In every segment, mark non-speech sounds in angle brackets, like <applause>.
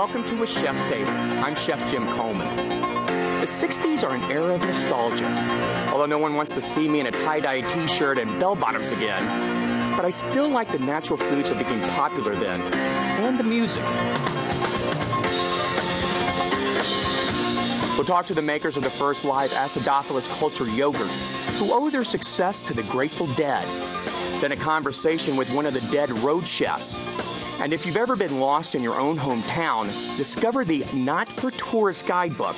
welcome to A Chef's Table. I'm Chef Jim Coleman. The 60s are an era of nostalgia, although no one wants to see me in a tie dye t shirt and bell bottoms again. But I still like the natural foods that became popular then, and the music. We'll talk to the makers of the first live acidophilus culture yogurt, who owe their success to the Grateful Dead. Then a conversation with one of the dead road chefs. And if you've ever been lost in your own hometown, discover the Not for Tourists guidebook.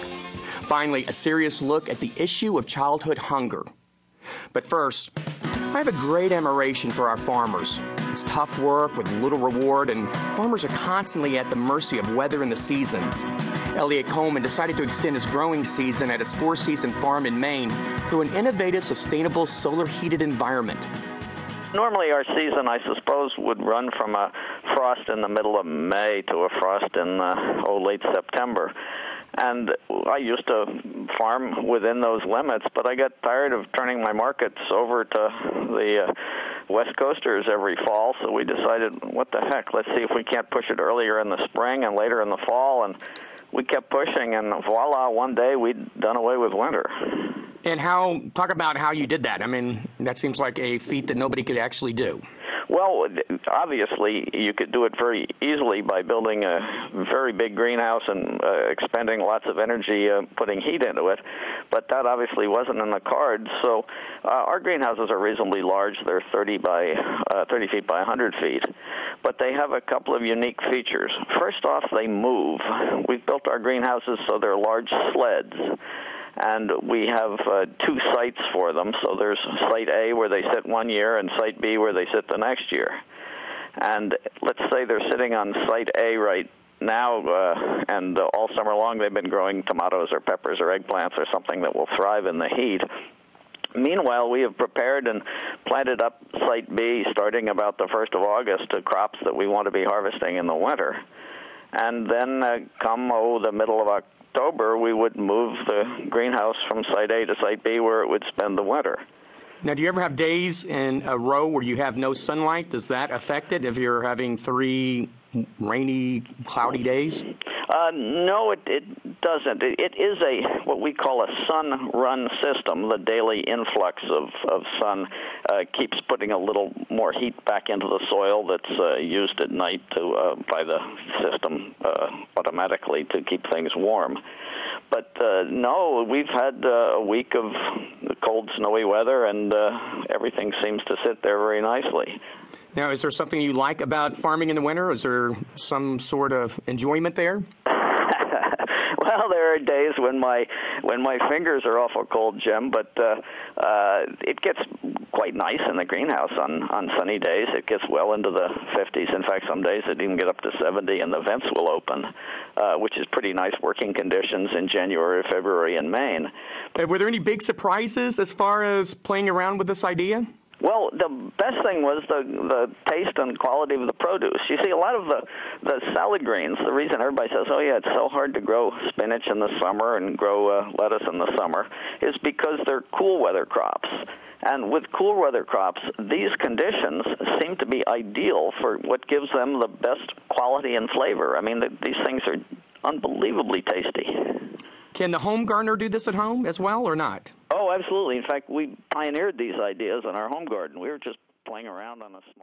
Finally, a serious look at the issue of childhood hunger. But first, I have a great admiration for our farmers. It's tough work with little reward, and farmers are constantly at the mercy of weather and the seasons. Eliot Coleman decided to extend his growing season at his four season farm in Maine through an innovative, sustainable, solar heated environment. Normally, our season, I suppose, would run from a frost in the middle of May to a frost in uh, oh late September. And I used to farm within those limits, but I got tired of turning my markets over to the uh, West Coasters every fall, so we decided, what the heck, let's see if we can't push it earlier in the spring and later in the fall. And we kept pushing, and voila, one day we'd done away with winter. And how, talk about how you did that. I mean, that seems like a feat that nobody could actually do. Well, obviously, you could do it very easily by building a very big greenhouse and uh, expending lots of energy uh, putting heat into it. But that obviously wasn't in the cards. So uh, our greenhouses are reasonably large. They're 30 by uh, 30 feet by 100 feet, but they have a couple of unique features. First off, they move. We've built our greenhouses so they're large sleds and we have uh, two sites for them. So there's site A where they sit one year, and site B where they sit the next year. And let's say they're sitting on site A right now, uh, and uh, all summer long they've been growing tomatoes or peppers or eggplants or something that will thrive in the heat. Meanwhile, we have prepared and planted up Site B starting about the 1st of August to crops that we want to be harvesting in the winter. And then uh, come, oh, the middle of October, we would move the greenhouse from Site A to Site B where it would spend the winter. Now, do you ever have days in a row where you have no sunlight? Does that affect it if you're having three rainy, cloudy days? Uh, no, it, it doesn't. It, is a what we call a sun-run system. The daily influx of, of sun uh, keeps putting a little more heat back into the soil that's uh, used at night to uh, by the system uh, automatically to keep things warm. But uh, no, we've had uh, a week of cold, snowy weather, and everything seems to sit there very nicely. Now, is there something you like about farming in the winter? Is there some sort of enjoyment there? <laughs> well, there are days when my when my fingers are awful cold, Jim. But uh, uh, it gets quite nice in the greenhouse on on sunny days. It gets well into the 50s. In fact, some days it even get up to 70, and the vents will open, uh, which is pretty nice working conditions in January, February, in Maine. Uh, were there any big surprises as far as playing around with this idea? Well, the best thing was the the taste and quality of the produce. You see, a lot of the the salad greens. The reason everybody says, "Oh yeah, it's so hard to grow spinach in the summer and grow uh, lettuce in the summer," is because they're cool weather crops. And with cool weather crops, these conditions seem to be ideal for what gives them the best quality and flavor. I mean, the, these things are unbelievably tasty. Can the home gardener do this at home as well, or not? Absolutely. In fact, we pioneered these ideas in our home garden. We were just playing around on a small.